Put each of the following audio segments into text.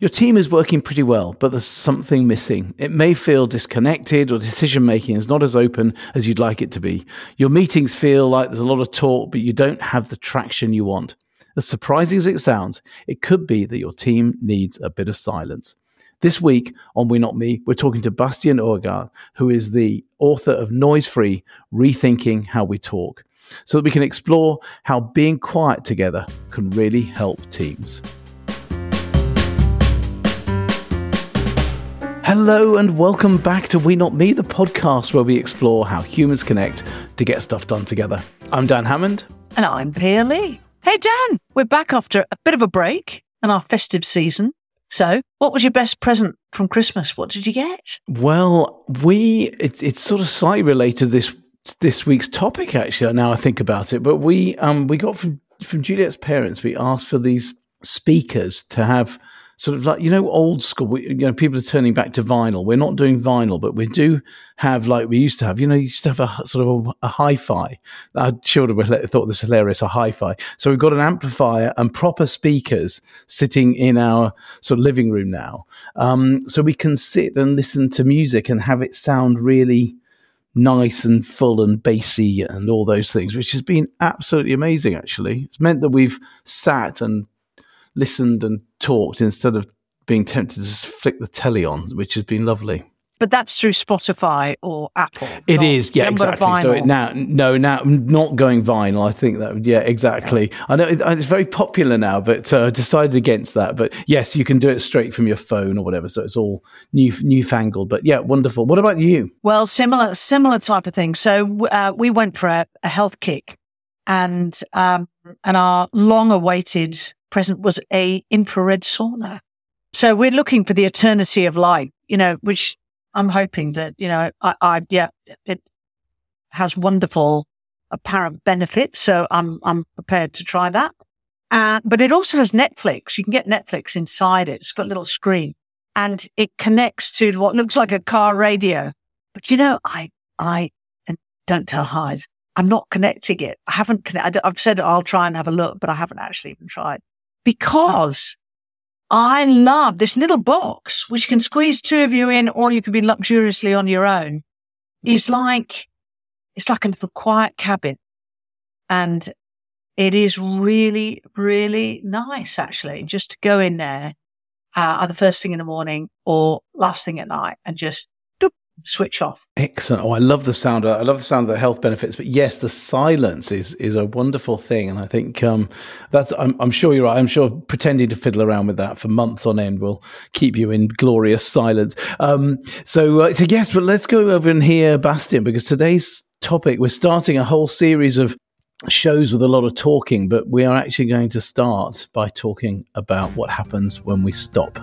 Your team is working pretty well, but there's something missing. It may feel disconnected or decision making is not as open as you'd like it to be. Your meetings feel like there's a lot of talk, but you don't have the traction you want. As surprising as it sounds, it could be that your team needs a bit of silence. This week on We Not Me, we're talking to Bastian Øvregaard, who is the author of Noise Free Rethinking How We Talk, so that we can explore how being quiet together can really help teams. Hello and welcome back to We Not Me, the podcast where we explore how humans connect to get stuff done together. I'm Dan Hammond. And I'm Pia Lee. Hey, Dan, we're back after a bit of a break and our festive season. So, what was your best present from Christmas? What did you get? Well, we, it, it's sort of slightly related to this this week's topic, actually, now I think about it. But we, um, we got from, from Juliet's parents, we asked for these speakers to have sort of like you know old school we, you know people are turning back to vinyl. We're not doing vinyl but we do have like we used to have you know you used to have a sort of a, a hi-fi. Our children were, thought this hilarious a hi-fi. So we've got an amplifier and proper speakers sitting in our sort of living room now. Um, so we can sit and listen to music and have it sound really nice and full and bassy and all those things, which has been absolutely amazing, actually. It's meant that we've sat and listened and talked instead of being tempted to just flick the telly on, which has been lovely. But that's through Spotify or Apple. It is, yeah, exactly. So it now, no, now not going vinyl. I think that, yeah, exactly. I know it, it's very popular now, but uh, decided against that. But yes, you can do it straight from your phone or whatever. So it's all new, newfangled. But yeah, wonderful. What about you? Well, similar, similar type of thing. So uh, we went for a, a health kick, and um, and our long-awaited present was a infrared sauna. So we're looking for the eternity of light, you know, which I'm hoping that, you know, I, I yeah, it has wonderful apparent benefits. So I'm, I'm prepared to try that. Uh, but it also has Netflix. You can get Netflix inside it. It's got a little screen and it connects to what looks like a car radio. But you know, I, I, don't tell highs. I'm not connecting it. I haven't connected. I've said I'll try and have a look, but I haven't actually even tried because I love this little box, which can squeeze two of you in, or you can be luxuriously on your own. It's like, it's like a little quiet cabin. And it is really, really nice, actually, just to go in there, uh, either first thing in the morning or last thing at night and just switch off. Excellent. Oh, I love the sound. I love the sound of the health benefits. But yes, the silence is is a wonderful thing, and I think um, that's. I'm, I'm, sure you're right. I'm sure pretending to fiddle around with that for months on end will keep you in glorious silence. Um, so, uh, so yes, but let's go over and hear Bastian because today's topic we're starting a whole series of shows with a lot of talking, but we are actually going to start by talking about what happens when we stop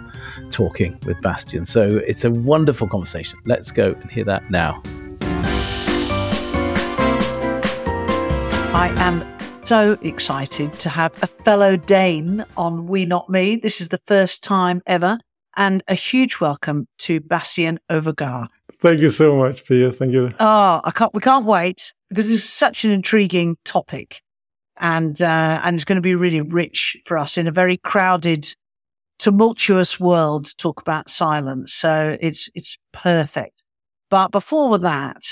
talking with Bastian. So it's a wonderful conversation. Let's go and hear that now. I am so excited to have a fellow Dane on We Not Me. This is the first time ever. And a huge welcome to Bastian Øvregaard. Thank you so much, Pia. Thank you. Oh, I can't, we can't wait because is such an intriguing topic and, uh, and it's going to be really rich for us in a very crowded, tumultuous world to talk about silence. So it's, it's perfect. But before that,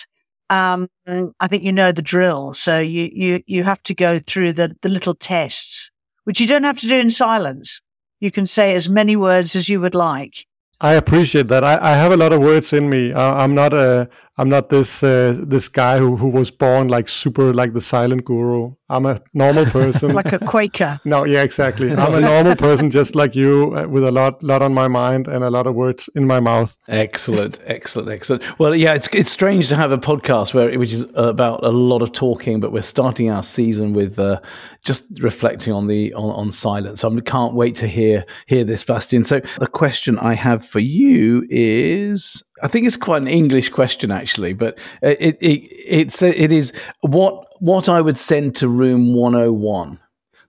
um, I think you know the drill. So you, you, you have to go through the, the little tests, which you don't have to do in silence. You can say as many words as you would like. I appreciate that. I, I have a lot of words in me. I'm not a I'm not this uh, this guy who, who was born like super like the silent guru. I'm a normal person, like a Quaker. no, yeah, exactly. I'm a normal person, just like you, uh, with a lot lot on my mind and a lot of words in my mouth. Excellent, excellent, excellent. Well, yeah, it's it's strange to have a podcast where which is about a lot of talking, but we're starting our season with uh, just reflecting on the on, on silence. So I can't wait to hear hear this, Bastian. So the question I have for you is I think it's quite an English question actually, but it, it it's it is what what I would send to room 101.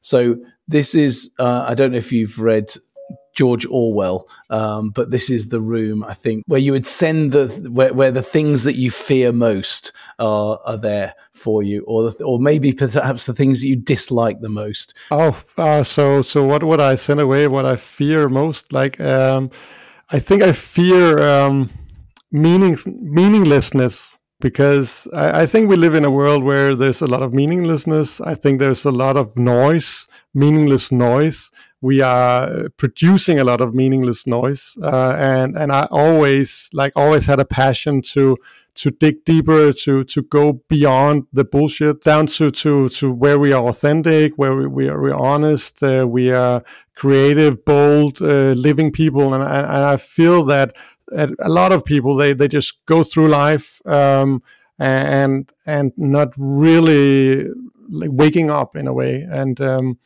So this is uh, I don't know if you've read George Orwell, um, but this is the room I think where you would send the where, where the things that you fear most are are there for you, or the, or maybe perhaps the things that you dislike the most. Oh, uh, so so what would I send away? What I fear most? Like, um, I think I fear um, meaning meaninglessness because I, I, think we live in a world where there's a lot of meaninglessness. I think there's a lot of noise, meaningless noise. We are producing a lot of meaningless noise, uh, and and I always like always had a passion to to dig deeper, to to go beyond the bullshit, down to to to where we are authentic, where we, we are we're honest, uh, we are creative, bold, uh, living people, and, and I feel that a lot of people they they just go through life um, and and not really waking up in a way and um,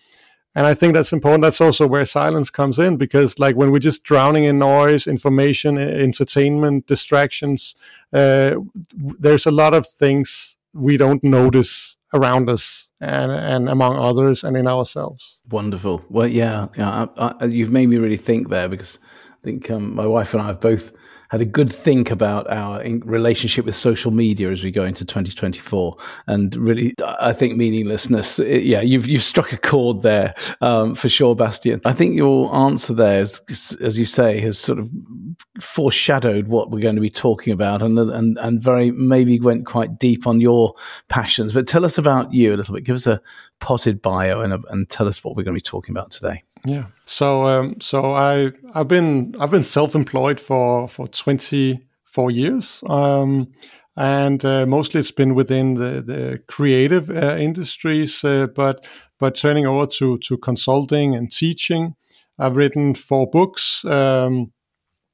and I think that's important. That's also where silence comes in because, like, when we're just drowning in noise, information, entertainment, distractions, uh, there's a lot of things we don't notice around us and and among others and in ourselves. Wonderful. Well, yeah, yeah. I, I, you've made me really think there because I think um, my wife and I have both had a good think about our relationship with social media as we go into 2024. And really, I think meaninglessness, it, yeah, you've, you've struck a chord there um, for sure, Bastian. I think your answer there, is, as you say, has sort of foreshadowed what we're going to be talking about and, and, and very maybe went quite deep on your passions. But tell us about you a little bit. Give us a potted bio and, and tell us what we're going to be talking about today. Yeah. So um, so I I've been I've been self-employed for for 24 years. Um, and uh, mostly it's been within the, the creative uh, industries, uh, but but turning over to to consulting and teaching. I've written four books. Um,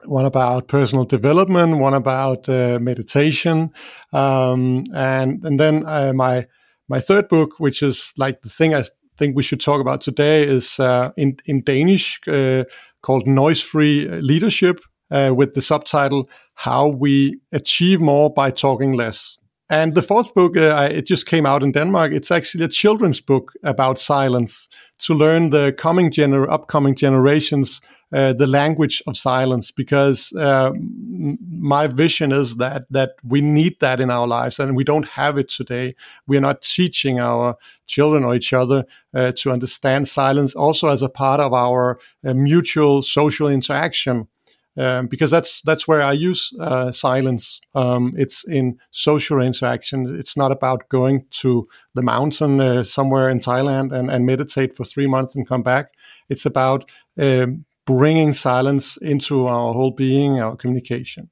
one about personal development, one about uh, meditation, um, and and then uh, my my third book, which is like the thing I think we should talk about today is uh, in in Danish uh, called Noise Free Leadership, uh, with the subtitle "How We Achieve More by Talking Less." And the fourth book, uh, it just came out in Denmark. It's actually a children's book about silence to learn the coming gener- upcoming generations uh, the language of silence because uh, my vision is that that we need that in our lives and we don't have it today we are not teaching our children or each other uh, to understand silence also as a part of our uh, mutual social interaction um, because that's that's where I use uh, silence. Um, it's in social interaction. It's not about going to the mountain uh, somewhere in Thailand and, and meditate for three months and come back. It's about um, bringing silence into our whole being, our communication.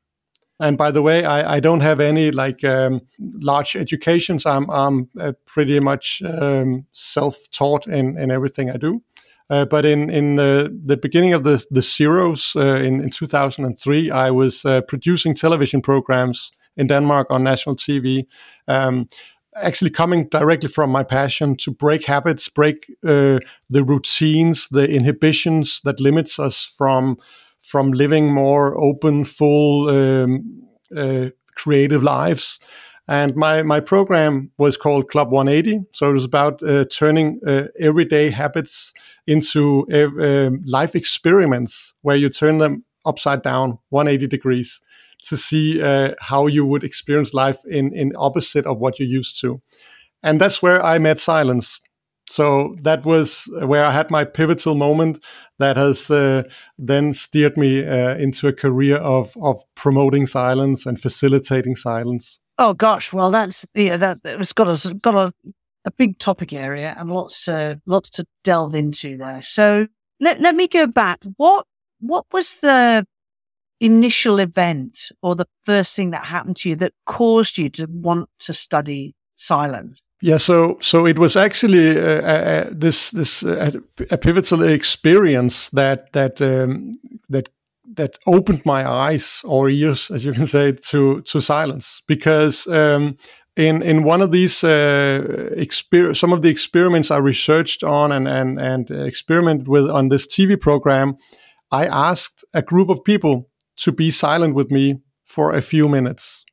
And by the way, I, I don't have any like um, large educations. I'm, I'm uh, pretty much um, self-taught in, in everything I do. Uh, but in in uh, the beginning of the the zeros uh, in in 2003, I was uh, producing television programs in Denmark on national TV. Um, actually coming directly from my passion to break habits, break uh, the routines, the inhibitions that limits us from from living more open, full, um, uh, creative lives. And my my program was called Club 180. So it was about uh, turning uh, everyday habits into uh, life experiments where you turn them upside down, 180 degrees to see uh, how you would experience life in in opposite of what you're used to. And that's where i met silence. So that was where i had my pivotal moment that has uh, then steered me uh, into a career of of promoting silence and facilitating silence. Oh gosh. Well that's yeah that it's got a got a, a big topic area and lots uh, lots to delve into there. So let, let me go back. What what was the initial event or the first thing that happened to you that caused you to want to study silence? Yeah, so so it was actually uh, uh, this this uh, a pivotal experience that that um, that that opened my eyes or ears, as you can say, to to silence because. Um, in in one of these uh, exper- some of the experiments I researched on and and and experimented with on this TV program, I asked a group of people to be silent with me for a few minutes.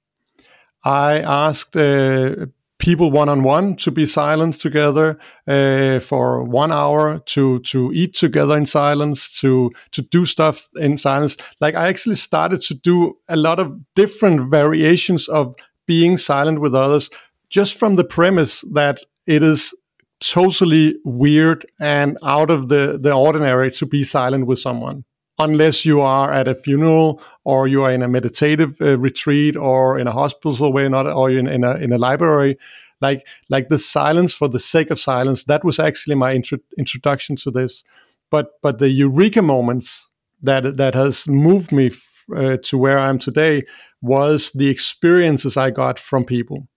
I asked uh, people one on one to be silent together uh, for one hour to to eat together in silence to to do stuff in silence like i actually started to do a lot of different variations of being silent with others just from the premise that it is totally weird and out of the the ordinary to be silent with someone unless you are at a funeral or you are in a meditative uh, retreat or in a hospital somewhere, not or in, in a in a library. Like like the silence for the sake of silence. That was actually my intro- introduction to this. But but the eureka moments that that has moved me f- uh, to where I am today was the experiences I got from people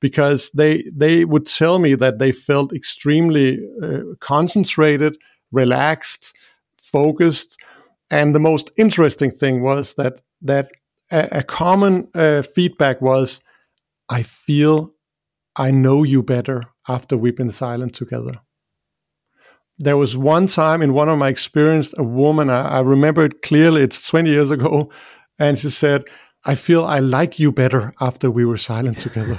because they they would tell me that they felt extremely uh, concentrated, relaxed, focused, and the most interesting thing was that that a, a common uh, feedback was, "I feel I know you better after we've been silent together." There was one time in one of my experience, a woman I, I remember it clearly. It's twenty years ago, and she said, I feel I like you better after we were silent together.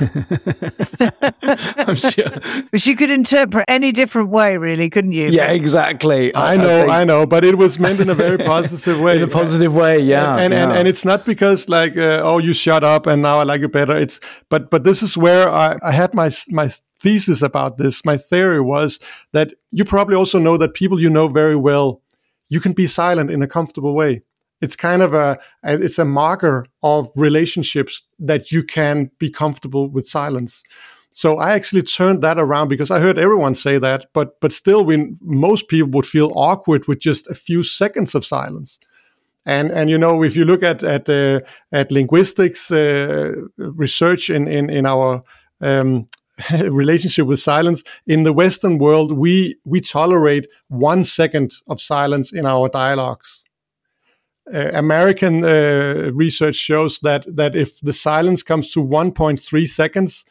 I'm sure. Which you could interpret any different way, really, couldn't you? Yeah, exactly. I, I know, I, I, know, but it was meant in a very positive way. In a positive way, yeah. And yeah. And, and it's not because like, uh, oh, you shut up and now I like you better. It's but but this is where I, I had my my thesis about this. My theory was that you probably also know that people you know very well, you can be silent in a comfortable way it's kind of a it's a marker of relationships that you can be comfortable with silence. So i actually turned that around because i heard everyone say that but but still when most people would feel awkward with just a few seconds of silence. And and you know if you look at at uh, at linguistics uh, research in in in our um, relationship with silence in the western world we we tolerate one second of silence in our dialogues uh, American uh, research shows that that if the silence comes to 1.3 seconds,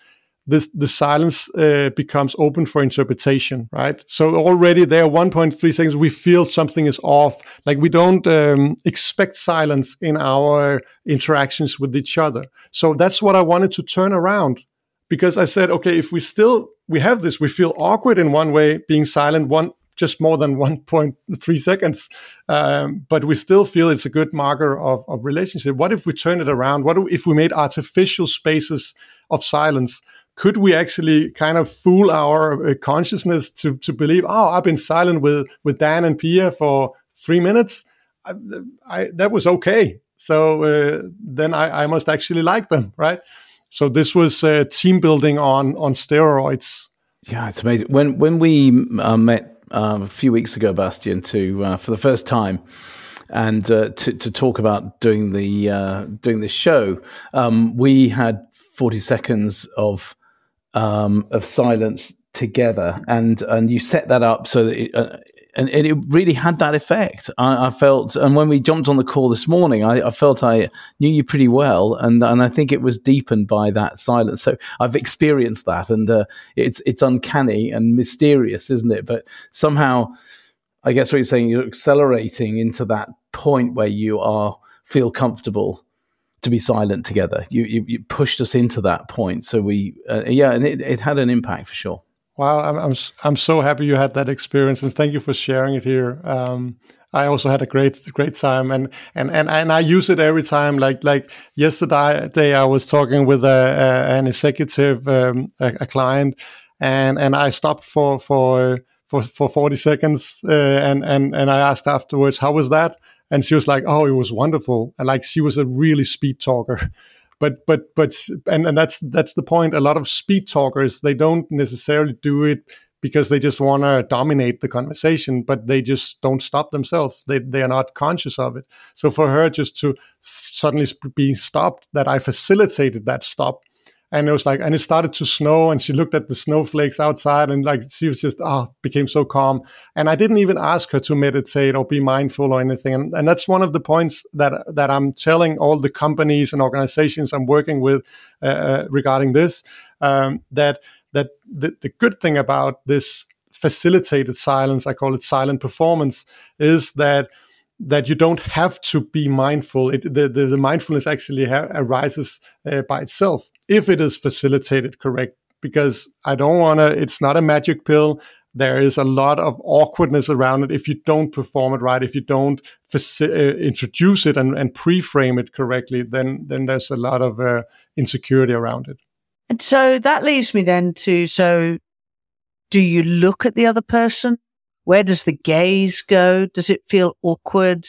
this the silence uh, becomes open for interpretation. Right. So already there, 1.3 seconds, we feel something is off. Like we don't um, expect silence in our interactions with each other. So that's what I wanted to turn around because I said, okay, if we still we have this, we feel awkward in one way, being silent one just more than 1.3 seconds, um, but we still feel it's a good marker of, of relationship. What if we turn it around? What if we made artificial spaces of silence? Could we actually kind of fool our uh, consciousness to, to believe, oh, I've been silent with, with Dan and Pia for three minutes? I, I, that was okay. So uh, then I, I, must actually like them, right? So this was uh, team building on on steroids. Yeah, it's amazing. When when we uh, met um, a few weeks ago, Bastian, to uh, for the first time, and uh, to, to talk about doing the uh, doing this show. Um, we had forty seconds of um, of silence together, and and you set that up so that it, uh, and, it really had that effect. I, I, felt, and when we jumped on the call this morning, I, I, felt I knew you pretty well, and and I think it was deepened by that silence. So I've experienced that, and uh, it's it's uncanny and mysterious, isn't it? But somehow, I guess what you're saying, you're accelerating into that point where you are feel comfortable to be silent together. You you, you pushed us into that point, so we uh, yeah, and it, it had an impact for sure. Wow, I'm, I'm I'm so happy you had that experience, and thank you for sharing it here. Um, I also had a great great time, and and and and I use it every time. Like like yesterday, I was talking with a, a an executive, um, a, a, client, and and I stopped for for for for 40 seconds, uh, and and and I asked afterwards, how was that? And she was like, "Oh, it was wonderful." And like she was a really speed talker, but but but and, and that's that's the point. A lot of speed talkers they don't necessarily do it because they just want to dominate the conversation but they just don't stop themselves. They they are not conscious of it. So for her just to suddenly be stopped that i facilitated that stop and it was like and it started to snow and she looked at the snowflakes outside and like she was just ah oh, became so calm. And i didn't even ask her to meditate or be mindful or anything. And, and that's one of the points that that i'm telling all the companies and organizations i'm working with uh, uh regarding this um, that that the, the good thing about this facilitated silence i call it silent performance is that that you don't have to be mindful. It, the, the, the, mindfulness actually ha- arises uh, by itself if it is facilitated correct because I don't want to. It's not a magic pill. There is a lot of awkwardness around it if you don't perform it right, if you don't faci- uh, introduce it and, and pre-frame it correctly. Then then there's a lot of uh, insecurity around it. And so that leads me then to so do you look at the other person? Where does the gaze go? Does it feel awkward?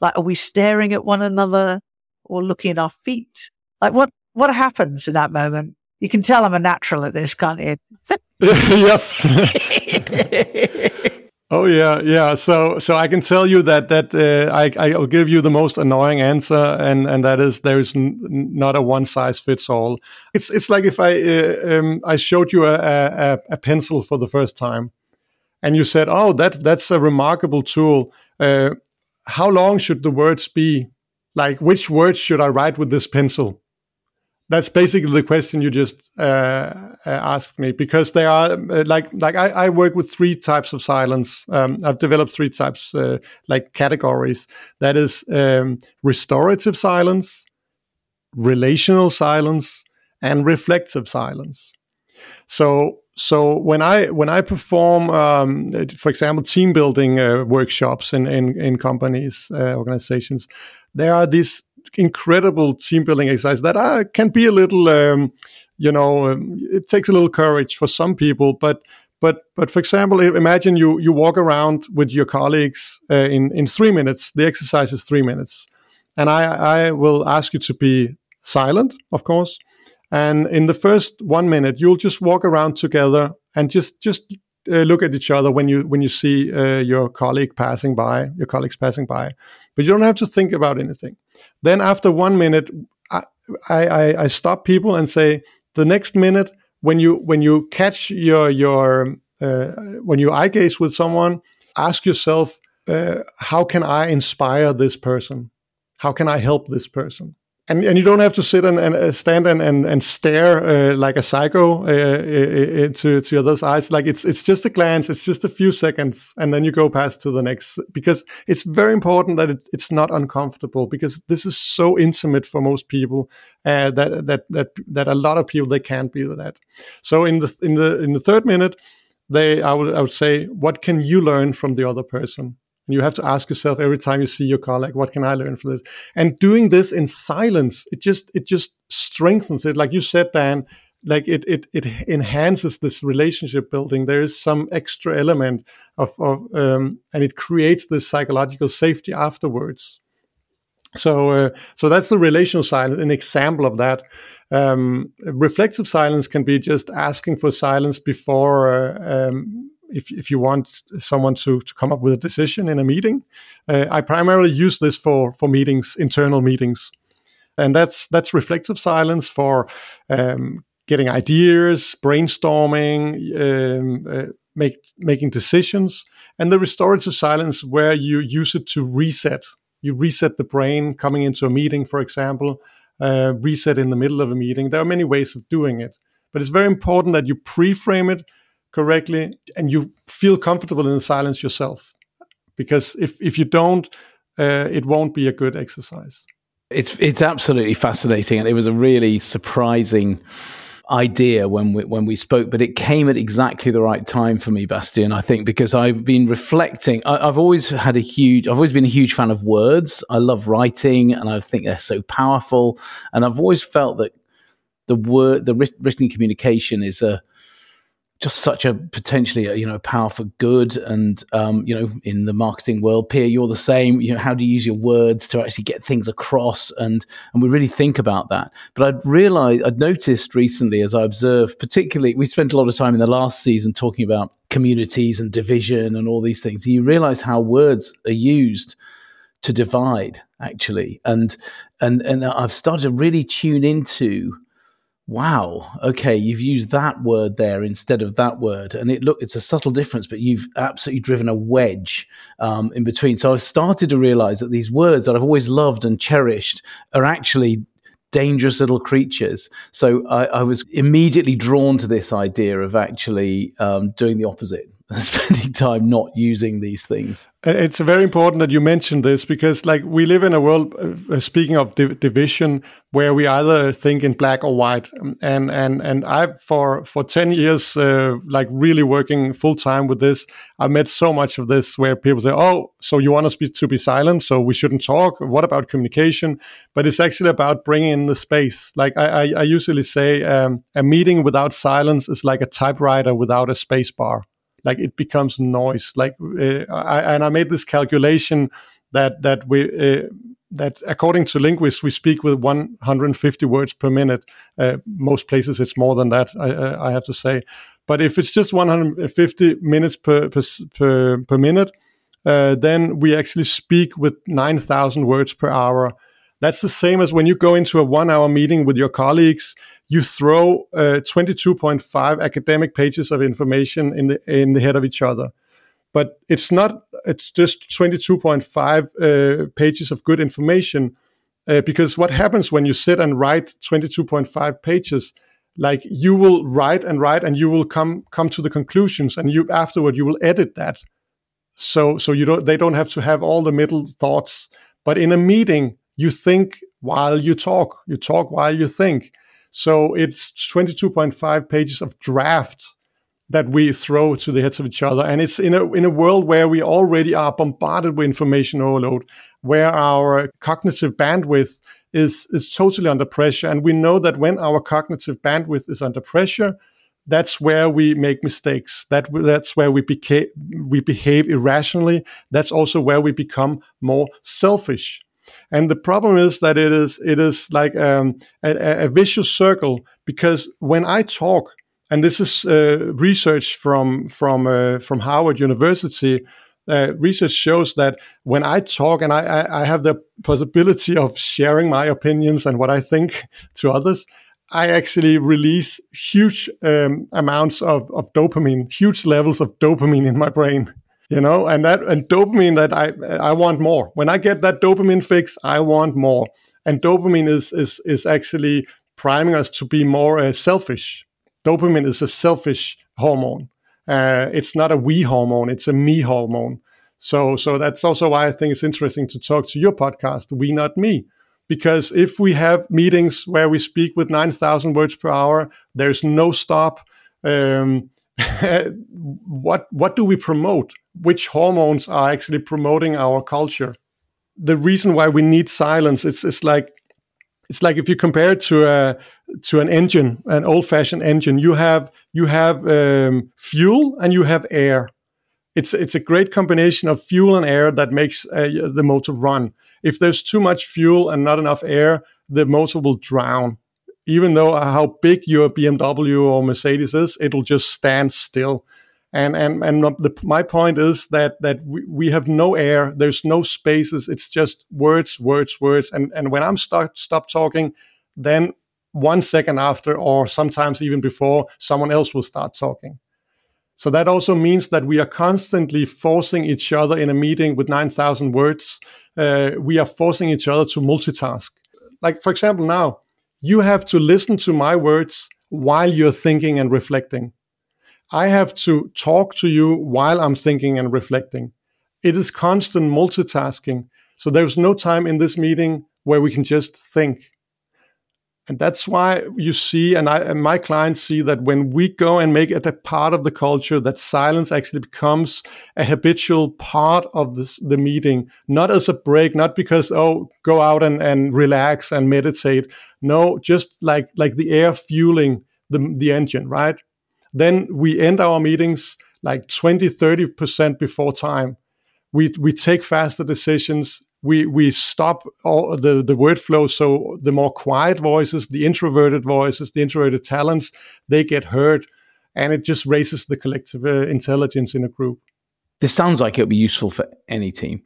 Like, are we staring at one another or looking at our feet? Like, what, what happens in that moment? You can tell I'm a natural at this, can't you? yes. oh yeah, yeah. So, so I can tell you that that uh, I I'll give you the most annoying answer, and and that is there is n- not a one size fits all. It's it's like if I uh, um, I showed you a, a a pencil for the first time, and you said, "Oh, that that's a remarkable tool." Uh, how long should the words be? Like, which words should I write with this pencil? That's basically the question you just uh, uh, asked me because they are uh, like like I, I, work with three types of silence. Um, I've developed three types uh, like categories. That is um, restorative silence, relational silence, and reflective silence. So so when I when I perform, um, for example, team building uh, workshops in in, in companies, uh, organizations, there are these incredible team building exercises that are, can be a little, um, you know, um, it takes a little courage for some people, but but but for example, imagine you you walk around with your colleagues uh, in in three minutes. The exercise is three minutes, and I I will ask you to be silent, of course. And in the first one minute, you'll just walk around together and just just uh, look at each other when you when you see uh, your colleague passing by, your colleagues passing by, but you don't have to think about anything. Then after one minute, I, I, I stop people and say, the next minute when you when you catch your your uh, when you eye gaze with someone, ask yourself, uh, how can I inspire this person? How can I help this person? And and you don't have to sit and, and uh, stand and and, and stare uh, like a psycho uh, into to others' eyes. Like it's it's just a glance, it's just a few seconds, and then you go past to the next. Because it's very important that it, it's not uncomfortable because this is so intimate for most people uh, that that that that a lot of people they can't be that. So in the in the in the third minute, they I would I would say, what can you learn from the other person? You have to ask yourself every time you see your colleague, what can I learn from this? And doing this in silence, it just it just strengthens it. Like you said, Dan, like it it it enhances this relationship building. There is some extra element of, of um, and it creates this psychological safety afterwards. So uh, so that's the relational silence, an example of that. Um, reflective silence can be just asking for silence before uh, um, if, if you want someone to, to come up with a decision in a meeting. Uh, I primarily use this for, for meetings, internal meetings. And that's, that's reflective silence for um, getting ideas, brainstorming, um, uh, make, making decisions. And the restorative silence where you use it to reset. You reset the brain coming into a meeting, for example, uh, reset in the middle of a meeting. There are many ways of doing it. But it's very important that you pre-frame it correctly and you feel comfortable in the silence yourself. Because if if you don't uh, it won't be a good exercise. It's it's absolutely fascinating and it was a really surprising idea when we when we spoke but it came at exactly the right time for me Bastian I think because I've been reflecting. I, have always had a huge I've always been a huge fan of words. I love writing and I think they're so powerful. And I've always felt that the word the written communication is a just such a potentially a, you know power for good. And um, you know in the marketing world Pia you're the same. You know how do you use your words to actually get things across? And and we really think about that. But i'd realized i'd noticed recently as i observed particularly we spent a lot of time in the last season talking about communities and division and all these things. And you realize how words are used to divide actually. And and and i've started to really tune into wow. Okay you've used that word there instead of that word. And it look it's a subtle difference but you've absolutely driven a wedge um, in between. So i've started to realize that these words that i've always loved and cherished are actually dangerous little creatures. So i, I was immediately drawn to this idea of actually um, doing the opposite spending time not using these things. It's very important that you mention this because, like, we live in a world. Uh, speaking of division, where we either think in black or white, and and and I've for for ten years, uh, like, really working full time with this. I met so much of this where people say, "Oh, so you want us be, to be silent, so we shouldn't talk." What about communication? But it's actually about bringing in the space. Like I, I, I usually say, um, a meeting without silence is like a typewriter without a space bar like it becomes noise. Like uh, I, and i made this calculation that that we uh, that according to linguists we speak with 150 words per minute. Uh, most places it's more than that I, I, have to say. But if it's just 150 minutes per per, per, per minute uh, then we actually speak with 9000 words per hour that's the same as when you go into a one hour meeting with your colleagues, you throw uh, 22.5 academic pages of information in the, in the head of each other. But it's not, it's just 22.5 uh, pages of good information. Uh, because what happens when you sit and write 22.5 pages, like you will write and write and you will come come to the conclusions and you afterward you will edit that so so you don't they don't have to have all the middle thoughts but in a meeting you think while you talk, you talk while you think. So it's 22.5 pages of draft that we throw to the heads of each other. And it's in a, in a world where we already are bombarded with information overload, where our cognitive bandwidth is, is totally under pressure. And we know that when our cognitive bandwidth is under pressure, that's where we make mistakes. That that's where we behave we behave irrationally. That's also where we become more selfish. And the problem is that it is it is like um, a, a, vicious circle because when I talk, and this is uh, research from from uh, from Harvard University. Uh, research shows that when I talk and I, I, I have the possibility of sharing my opinions and what I think to others, I actually release huge um, amounts of, of dopamine, huge levels of dopamine in my brain you know and that and dopamine that i i want more. When i get that dopamine fix i want more. And dopamine is is is actually priming us to be more uh, selfish. Dopamine is a selfish hormone. Uh, it's not a we hormone it's a me hormone. So so that's also why i think it's interesting to talk to your podcast we not me. Because if we have meetings where we speak with 9000 words per hour there's no stop um, what what do we promote? Which hormones are actually promoting our culture? The reason why we need silence it's it's like it's like if you compare it to a to an engine, an old fashioned engine. You have you have um, fuel and you have air. It's it's a great combination of fuel and air that makes uh, the motor run. If there's too much fuel and not enough air, the motor will drown even though how big your BMW or Mercedes is, it'll just stand still. And and and the, my point is that that we, we have no air. There's no spaces. It's just words, words, words. And and when I'm start stop talking, then one second after, or sometimes even before, someone else will start talking. So that also means that we are constantly forcing each other in a meeting with 9,000 words. Uh, we are forcing each other to multitask. Like, for example, now you have to listen to my words while you're thinking and reflecting. I have to talk to you while I'm thinking and reflecting. It is constant multitasking. So there's no time in this meeting where we can just think. And that's why you see, and, I, and my clients see that when we go and make it a part of the culture, that silence actually becomes a habitual part of this, the meeting, not as a break, not because, oh, go out and, and relax and meditate. No, just like, like the air fueling the, the engine, right? Then we end our meetings like 20, 30% before time. We, we take faster decisions we we stop all the the word flow so the more quiet voices the introverted voices the introverted talents they get heard and it just raises the collective uh, intelligence in a group this sounds like it would be useful for any team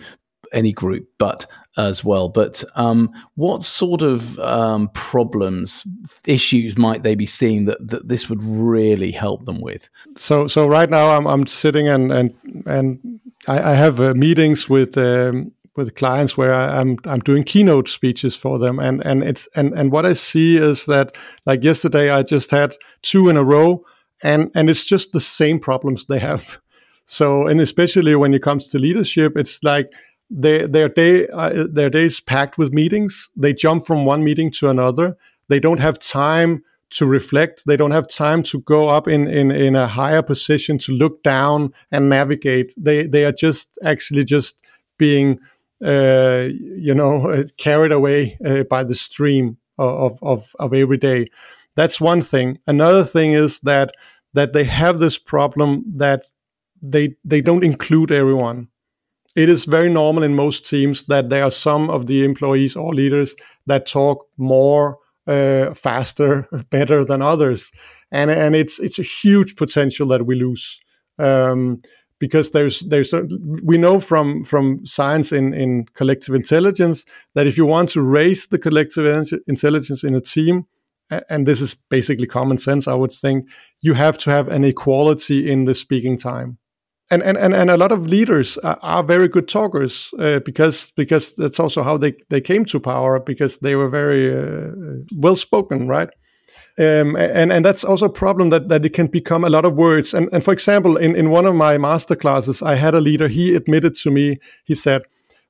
any group but as well. But um, what sort of um, problems issues might they be seeing that, that this would really help them with? So so right now i'm, I'm sitting and and and i, I have uh, meetings with um, with clients where I'm I'm doing keynote speeches for them, and and it's and and what I see is that like yesterday I just had two in a row, and and it's just the same problems they have. So, and especially when it comes to leadership, it's like they, their day, uh, their days packed with meetings. They jump from one meeting to another. They don't have time to reflect. They don't have time to go up in, in, in a higher position to look down and navigate. They, they are just actually just being, uh, you know, carried away uh, by the stream of, of, of every day. That's one thing. Another thing is that, that they have this problem that they, they don't include everyone. It is very normal in most teams that there are some of the employees or leaders that talk more uh, faster, better than others, and and it's it's a huge potential that we lose. Um, because there's there's a, we know from from science in in collective intelligence that if you want to raise the collective intelligence in a team and this is basically common sense i would think you have to have an equality in the speaking time and and and, and a lot of leaders are, are very good talkers uh, because because that's also how they they came to power because they were very uh, well spoken, right? Um, and and that's also a problem that that it can become a lot of words. And and for example, in in one of my master classes, I had a leader. He admitted to me. He said,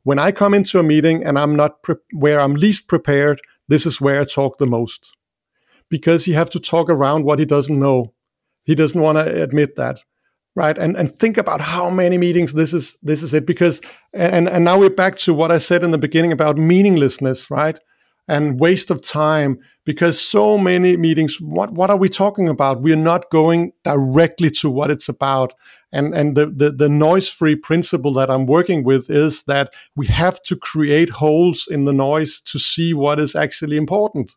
"When I come into a meeting and I'm not where I'm least prepared, this is where I talk the most." Because you have to talk around what he doesn't know. He doesn't want to admit that right? And and think about how many meetings this is this is it because and and now we're back to what i said in the beginning about meaninglessness right? And waste of time because so many meetings what what are we talking about? We're not going directly to what it's about. And and the the, the noise free principle that i'm working with is that we have to create holes in the noise to see what is actually important.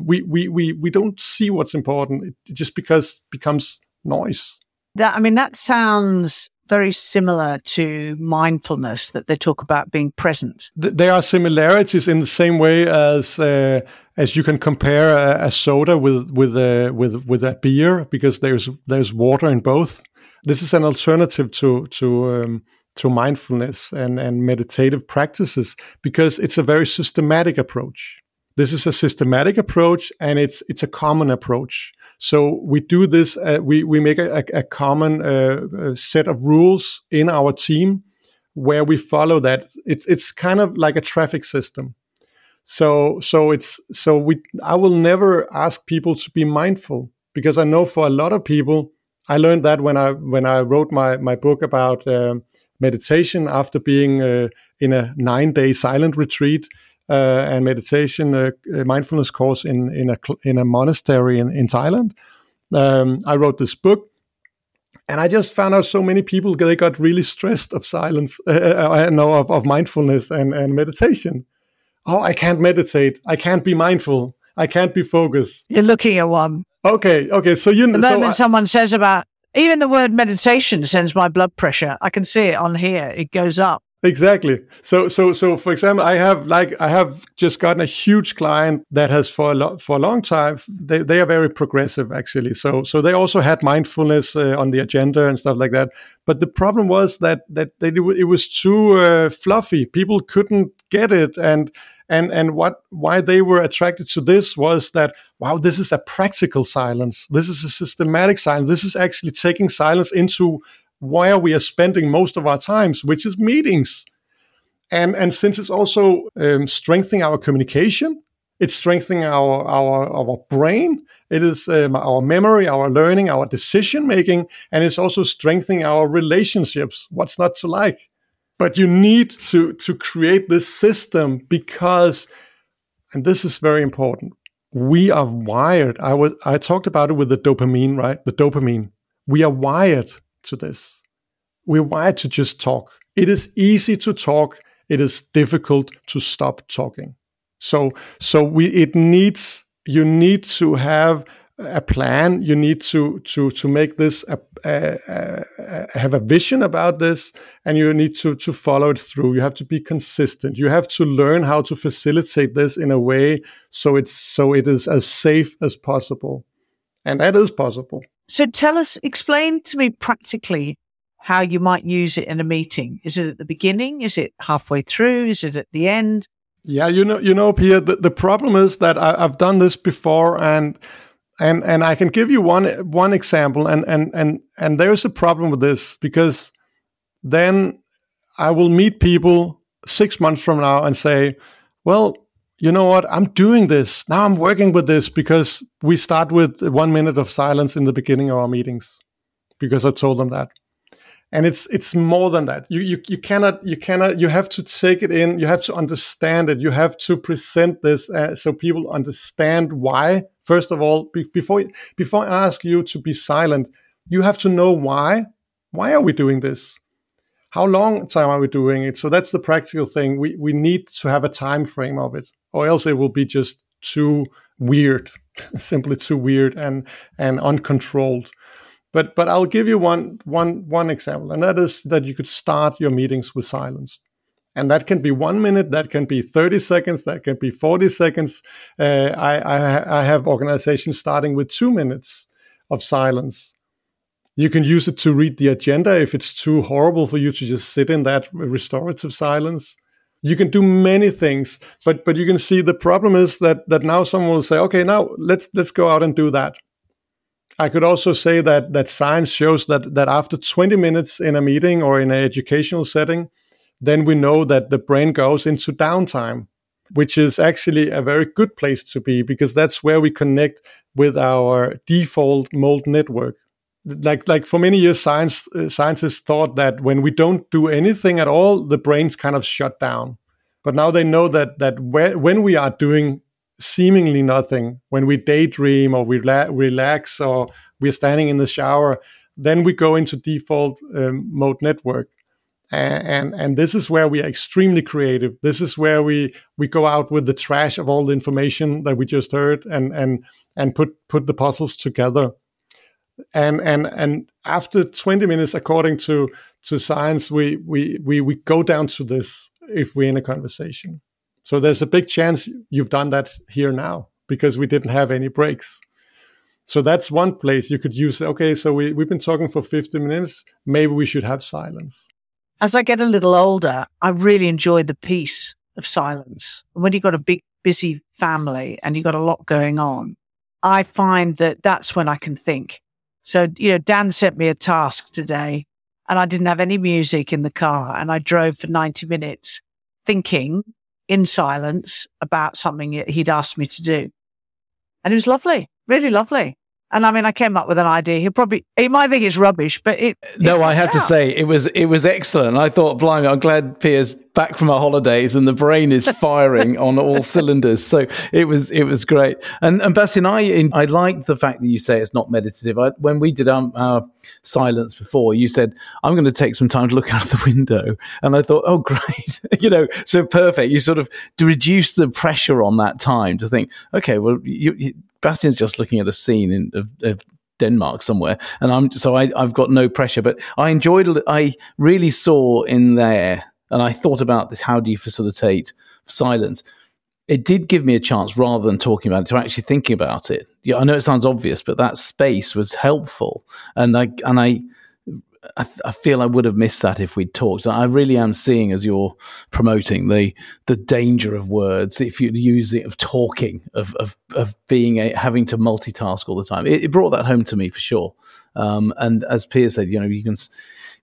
We we we, we don't see what's important. It just because becomes noise that, I mean, that sounds very similar to mindfulness that they talk about being present. There are similarities in the same way as uh, as you can compare a, a soda with with a with with a beer because there's there's water in both. This is an alternative to to um, to mindfulness and and meditative practices because it's a very systematic approach. This is a systematic approach and it's it's a common approach. So we do this. Uh, we we make a, a common uh, set of rules in our team where we follow that. It's it's kind of like a traffic system. So so it's so we. I will never ask people to be mindful because I know for a lot of people, I learned that when I when I wrote my my book about uh, meditation after being uh, in a nine day silent retreat uh, and meditation uh, mindfulness course in in a in a monastery in, in Thailand. Um, I wrote this book, and I just found out so many people they got really stressed of silence, uh, uh no, of, of mindfulness and and meditation. Oh, I can't meditate. I can't be mindful. I can't be focused. You're looking at one. Okay, okay. So you. The moment so someone says about even the word meditation sends my blood pressure. I can see it on here. It goes up. Exactly. So, so, so, for example, I have like I have just gotten a huge client that has for a lot for a long time. They they are very progressive actually. So, so they also had mindfulness uh, on the agenda and stuff like that. But the problem was that that they, it was too uh, fluffy. People couldn't get it, and and and what why they were attracted to this was that wow, this is a practical silence. This is a systematic silence. This is actually taking silence into where we are spending most of our times, which is meetings. And, and since it's also um, strengthening our communication, it's strengthening our, our, our brain, it is um, our memory, our learning, our decision making, and it's also strengthening our relationships. What's not to like? But you need to, to create this system because, and this is very important, we are wired. I was I talked about it with the dopamine, right? The dopamine. We are wired to this. We're wired to just talk. It is easy to talk. It is difficult to stop talking. So, so we, it needs, you need to have a plan. You need to, to, to make this, a, a, a, have a vision about this and you need to, to follow it through. You have to be consistent. You have to learn how to facilitate this in a way so it's, so it is as safe as possible. And that is possible. So tell us, explain to me practically how you might use it in a meeting. Is it at the beginning? Is it halfway through? Is it at the end? Yeah, you know, you know, Pia. The, the problem is that I, have done this before, and and and I can give you one one example, and and and and there's a problem with this because then I will meet people six months from now and say, well, you know what? I'm doing this. Now I'm working with this because we start with one minute of silence in the beginning of our meetings because I told them that. And it's it's more than that. You you you cannot you cannot you have to take it in. You have to understand it. You have to present this uh, so people understand why. First of all, be, before before I ask you to be silent, you have to know why. Why are we doing this? How long time are we doing it? So that's the practical thing. We we need to have a time frame of it or else it will be just too weird, simply too weird and and uncontrolled. But but I'll give you one one one example, and that is that you could start your meetings with silence. And that can be one minute, that can be 30 seconds, that can be 40 seconds. Uh, I, I, I have organizations starting with two minutes of silence. You can use it to read the agenda if it's too horrible for you to just sit in that restorative silence. You can do many things but but you can see the problem is that that now someone will say okay now let's let's go out and do that. I could also say that that science shows that that after 20 minutes in a meeting or in an educational setting then we know that the brain goes into downtime which is actually a very good place to be because that's where we connect with our default mode network like like for many years science uh, scientists thought that when we don't do anything at all the brains kind of shut down. But now they know that that when we are doing seemingly nothing when we daydream or we la- relax or we're standing in the shower then we go into default um, mode network. And, and and this is where we are extremely creative. This is where we we go out with the trash of all the information that we just heard and and and put put the puzzles together and and and after 20 minutes according to to science we we we, we go down to this if we're in a conversation. So there's a big chance you've done that here now because we didn't have any breaks. So that's one place you could use okay so we, we've been talking for 50 minutes. Maybe we should have silence. As i get a little older i really enjoy the peace of silence. When you've got a big busy family and you've got a lot going on i find that that's when i can think so, you know, Dan sent me a task today and I didn't have any music in the car and I drove for 90 minutes thinking in silence about something he'd asked me to do. And it was lovely, really lovely. And I mean, I came up with an idea. He probably he might think it's rubbish, but it. No, it I have to say it was it was excellent. I thought, blimey, I'm glad Piers back from our holidays and the brain is firing on all cylinders. So it was it was great. And and Bastian, I I like the fact that you say it's not meditative. I, when we did um, our silence before, you said I'm going to take some time to look out of the window, and I thought, oh great, you know, so perfect. You sort of to reduce the pressure on that time to think, okay, well, you, you Bastian's just looking at a scene in, of, of Denmark somewhere, and I'm so I, have got no pressure. But I enjoyed. I really saw in there, and I thought about this. How do you facilitate silence? It did give me a chance, rather than talking about it, to actually thinking about it. Yeah, I know it sounds obvious, but that space was helpful, and I and I I, th- I, feel I would have missed that if we'd talked. I really am seeing as you're promoting the the danger of words if you use it of talking of of, of being a, having to multitask all the time. It, it brought that home to me for sure. Um, and as Pierre said, you know, you can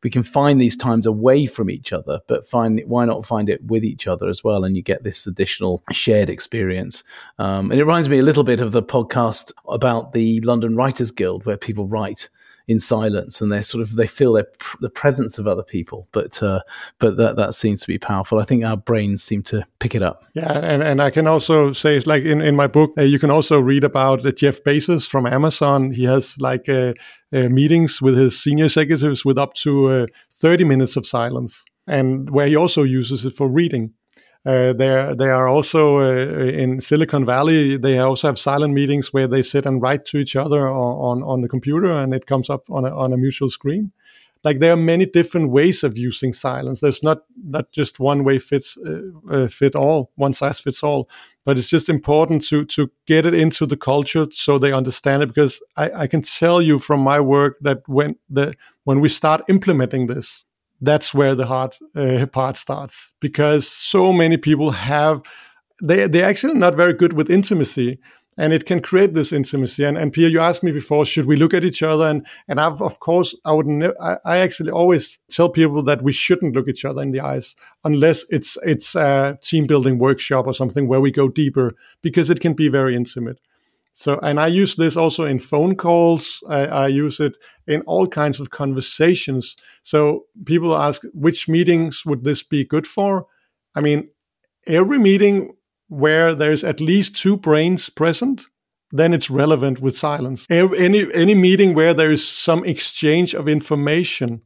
we can find these times away from each other, but find why not find it with each other as well, and you get this additional shared experience. Um, and it reminds me a little bit of the podcast about the London Writers Guild, where people write in silence and they sort of they feel their, the presence of other people but uh, but that that seems to be powerful. I think our brains seem to pick it up. Yeah and, and i can also say it's like in, in my book uh, you can also read about uh, jeff bezos from amazon. He has like uh, uh meetings with his senior executives with up to uh, 30 minutes of silence and where he also uses it for reading uh, they they are also uh, in Silicon Valley. They also have silent meetings where they sit and write to each other on, on, the computer, and it comes up on a, on a mutual screen. Like there are many different ways of using silence. There's not not just one way fits uh, uh, fit all, one size fits all. But it's just important to to get it into the culture so they understand it. Because I, I can tell you from my work that when the when we start implementing this, that's where the hard uh, part starts because so many people have they they're actually not very good with intimacy and it can create this intimacy. And, and Pierre, you asked me before, should we look at each other? And and I've of course I would ne- I, I actually always tell people that we shouldn't look each other in the eyes unless it's it's a team building workshop or something where we go deeper because it can be very intimate. So, and I use this also in phone calls. I, I, use it in all kinds of conversations. So people ask, which meetings would this be good for? I mean, every meeting where there's at least two brains present, then it's relevant with silence. Any any meeting where there is some exchange of information,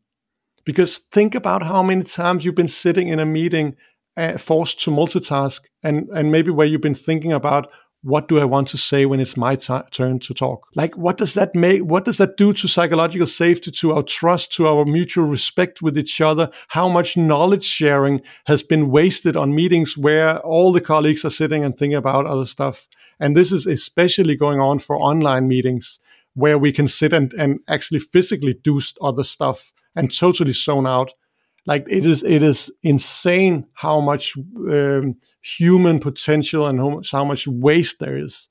because think about how many times you've been sitting in a meeting uh, forced to multitask, and and maybe where you've been thinking about what do I want to say when it's my t- turn to talk? Like, what does that make? What does that do to psychological safety, to our trust, to our mutual respect with each other? How much knowledge sharing has been wasted on meetings where all the colleagues are sitting and thinking about other stuff? And this is especially going on for online meetings where we can sit and, and actually physically do other stuff and totally zone out like it is it is insane how much um, human potential and how much, how much waste there is.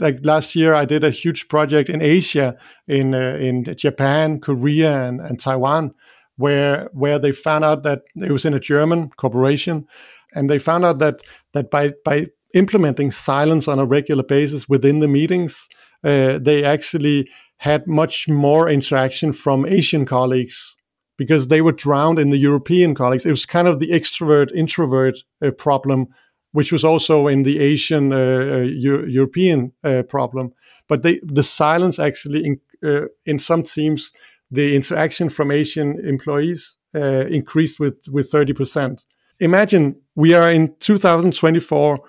Like last year i did a huge project in asia in uh, in japan korea and, and taiwan where where they found out that it was in a german corporation and they found out that that by by implementing silence on a regular basis within the meetings uh, they actually had much more interaction from asian colleagues because they were drowned in the European colleagues. It was kind of the extrovert introvert uh, problem, which was also in the Asian uh, uh Euro- European uh, problem. But they, the silence actually in, uh, in some teams, the interaction from Asian employees uh, increased with with thirty percent. Imagine we are in 2024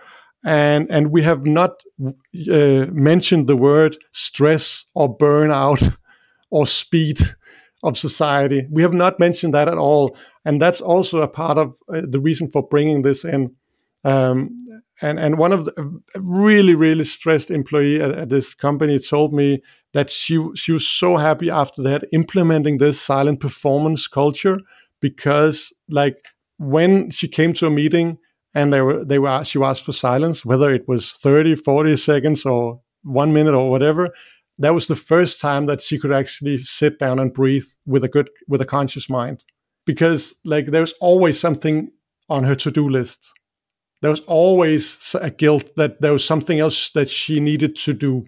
and and we have not uh, mentioned the word stress or burnout or speed of society. We have not mentioned that at all, and that's also a part of uh, the reason for bringing this in. Um, and and one of the really really stressed employee at, at, this company told me that she she was so happy after that implementing this silent performance culture because like when she came to a meeting and they were they were she asked for silence whether it was 30 40 seconds or one minute or whatever that was the first time that she could actually sit down and breathe with a good with a conscious mind. Because like there's always something on her to-do list. There was always a guilt that there was something else that she needed to do.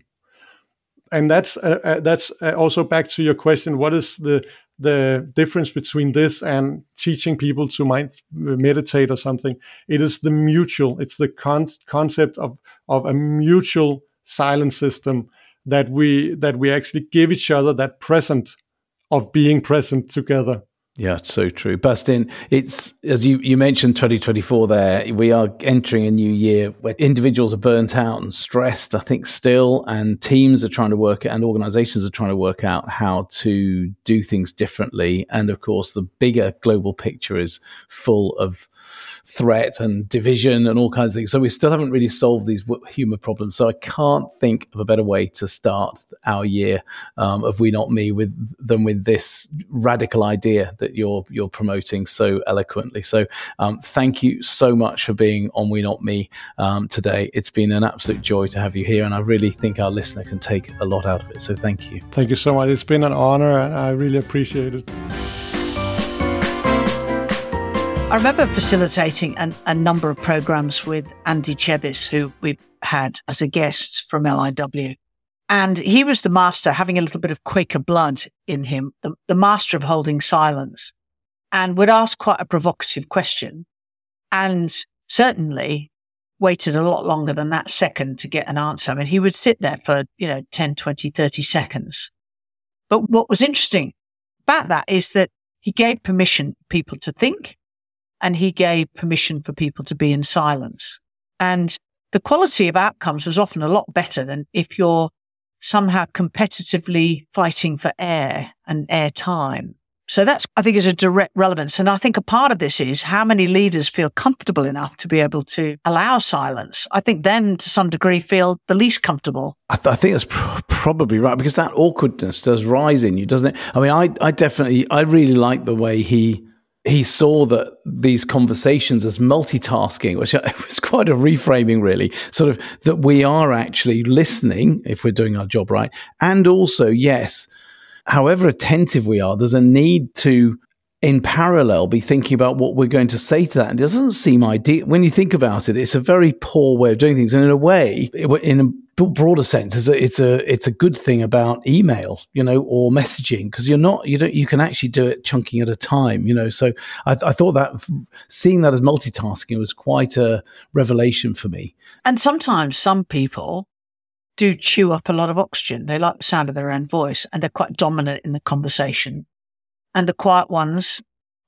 And that's uh, uh, that's uh, also back to your question what is the the difference between this and teaching people to mind meditate or something? It is the mutual it's the con- concept of of a mutual silent system that we that we actually give each other that present of being present together. Yeah, so true. Bastian, it's as you, you mentioned 2024 there, we are entering a new year where individuals are burnt out and stressed, I think still, and teams are trying to work and organizations are trying to work out how to do things differently. And of course, the bigger global picture is full of threat and division and all kinds of things. So we still haven't really solved these human problems. So I can't think of a better way to start our year um, of We Not Me with than with this radical idea that you're you're promoting so eloquently. So um, thank you so much for being on We Not Me um, today. It's been an absolute joy to have you here, and I really think our listener can take a lot out of it. So thank you. Thank you so much. It's been an honor, and I really appreciate it. I remember facilitating an, a number of programs with Andy Chebis, who we had as a guest from LIW. And he was the master, having a little bit of Quaker blood in him, the, the master of holding silence, and would ask quite a provocative question. And certainly waited a lot longer than that second to get an answer. I mean, he would sit there for, you know, 10, 20, 30 seconds. But what was interesting about that is that he gave permission people to think and he gave permission for people to be in silence. And the quality of outcomes was often a lot better than if you're somehow competitively fighting for air and air time. So that's, I think, is a direct relevance. And I think a part of this is how many leaders feel comfortable enough to be able to allow silence. I think then to some degree feel the least comfortable. I, th- I think that's pr- probably right because that awkwardness does rise in you, doesn't it? I mean, I, I definitely, I really like the way he he saw that these conversations as multitasking, which was quite a reframing, really, sort of that we are actually listening if we're doing our job right. And also, yes, however attentive we are, there's a need to in parallel be thinking about what we're going to say to that. And it doesn't seem ideal. When you think about it, it's a very poor way of doing things. And in a way, in a broader sense, it's a, it's a, it's a good thing about email, you know, or messaging because you're not, you don't, you can actually do it chunking at a time, you know. So I, I thought that seeing that as multitasking was quite a revelation for me. And sometimes some people do chew up a lot of oxygen. They like the sound of their own voice and they're quite dominant in the conversation and the quiet ones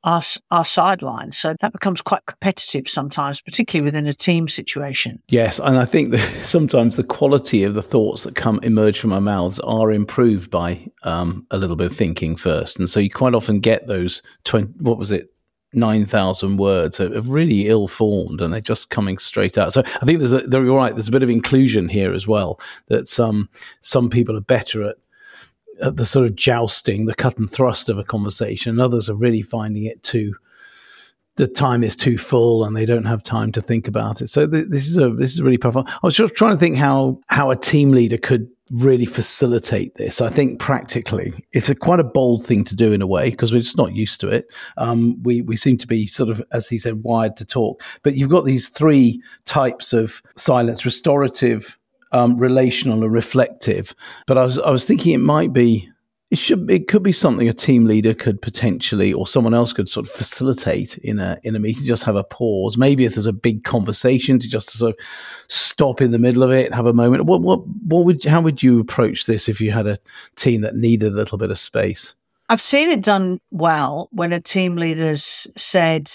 are, are sidelined. So that becomes quite competitive sometimes, particularly within a team situation. Yes. And I think that sometimes the quality of the thoughts that come emerge from our mouths are improved by um, a little bit of thinking first. And so you quite often get those 20, what was it? 9,000 words are really ill formed and they're just coming straight out. So I think there's a, you're right. There's a bit of inclusion here as well that some, some people are better at at the sort of jousting, the cut and thrust of a conversation. Others are really finding it too. The time is too full, and they don't have time to think about it. So th- this is a this is really powerful. I was just trying to think how how a team leader could really facilitate this. I think practically, it's a quite a bold thing to do in a way because we're just not used to it. Um, we we seem to be sort of, as he said, wired to talk. But you've got these three types of silence: restorative, um, relational and reflective. But I was I was thinking it might be it should it could be something a team leader could potentially or someone else could sort of facilitate in a in a meeting. Just have a pause. Maybe if there's a big conversation, to just sort of stop in the middle of it, have a moment. What what what would how would you approach this if you had a team that needed a little bit of space? I've seen it done well when a team leader's said,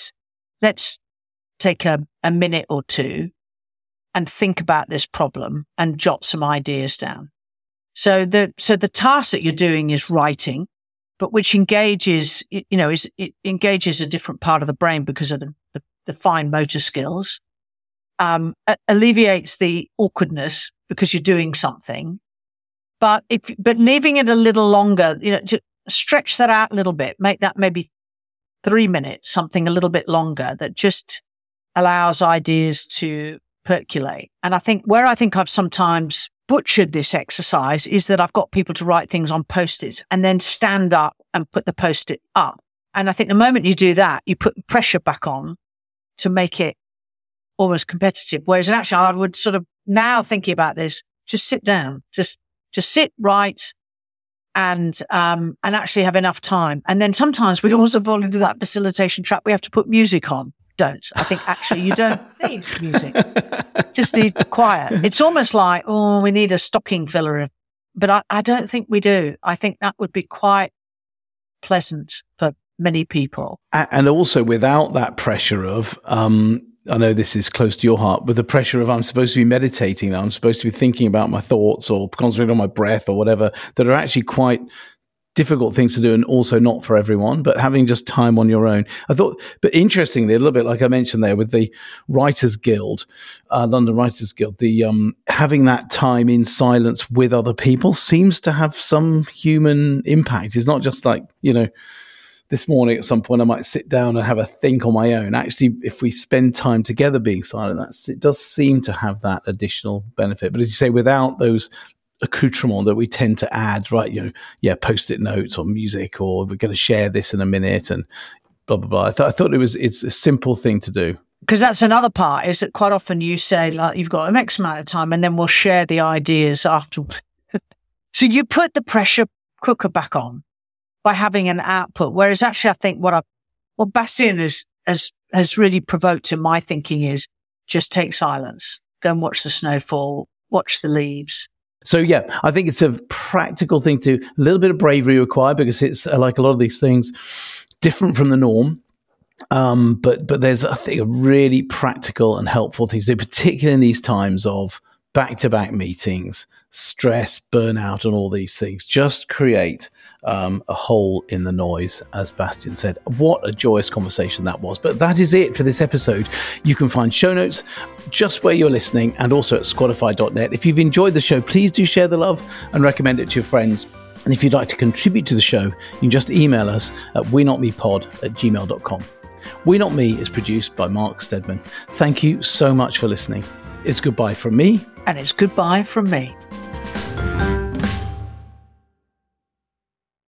"Let's take a, a minute or two and think about this problem and jot some ideas down. So the, so the task that you're doing is writing, but which engages, you know, is, it engages a different part of the brain because of the, the, the fine motor skills, um, alleviates the awkwardness because you're doing something. But if, but leaving it a little longer, you know, to stretch that out a little bit, make that maybe three minutes, something a little bit longer that just allows ideas to percolate. And I think where I think I've sometimes butchered this exercise is that I've got people to write things on post-its and then stand up and put the post-it up. And I think the moment you do that, you put pressure back on to make it almost competitive. Whereas actually I would sort of now thinking about this, just sit down, just, just sit right and, um, and actually have enough time. And then sometimes we also fall into that facilitation trap. We have to put music on don't. I think actually you don't need music. Just need quiet. It's almost like, oh, we need a stocking filler. But I, I don't think we do. I think that would be quite pleasant for many people. And also without that pressure of, um, I know this is close to your heart, with the pressure of I'm supposed to be meditating, I'm supposed to be thinking about my thoughts or concentrating on my breath or whatever, that are actually quite difficult things to do and also not for everyone, but having just time on your own. I thought, but interestingly, a little bit like I mentioned there with the Writers Guild, uh, London Writers Guild, the um, having that time in silence with other people seems to have some human impact. It's not just like, you know, this morning at some point I might sit down and have a think on my own. Actually, if we spend time together being silent, that's it does seem to have that additional benefit. But as you say, without those accoutrement that we tend to add, right? You know, yeah, post it notes or music, or we're going to share this in a minute and blah, blah, blah. I, th- I thought it was, it's a simple thing to do. Because that's another part is that quite often you say, like, you've got an X amount of time and then we'll share the ideas afterwards. so you put the pressure cooker back on by having an output. Whereas actually, I think what I, what Bastian has, has, has really provoked in my thinking is just take silence, go and watch the snowfall, watch the leaves, so yeah, I think it's a practical thing to a little bit of bravery required because it's uh, like a lot of these things different from the norm. Um, but but there's I think a really practical and helpful thing to do, particularly in these times of back to back meetings, stress, burnout, and all these things. Just create um, a hole in the noise, as Bastian said. What a joyous conversation that was. But that is it for this episode. You can find show notes just where you're listening and also at squadify.net. If you've enjoyed the show, please do share the love and recommend it to your friends. And if you'd like to contribute to the show, you can just email us at we're at gmail.com. We Not Me is produced by Mark Stedman. Thank you so much for listening. It's goodbye from me. And it's goodbye from me.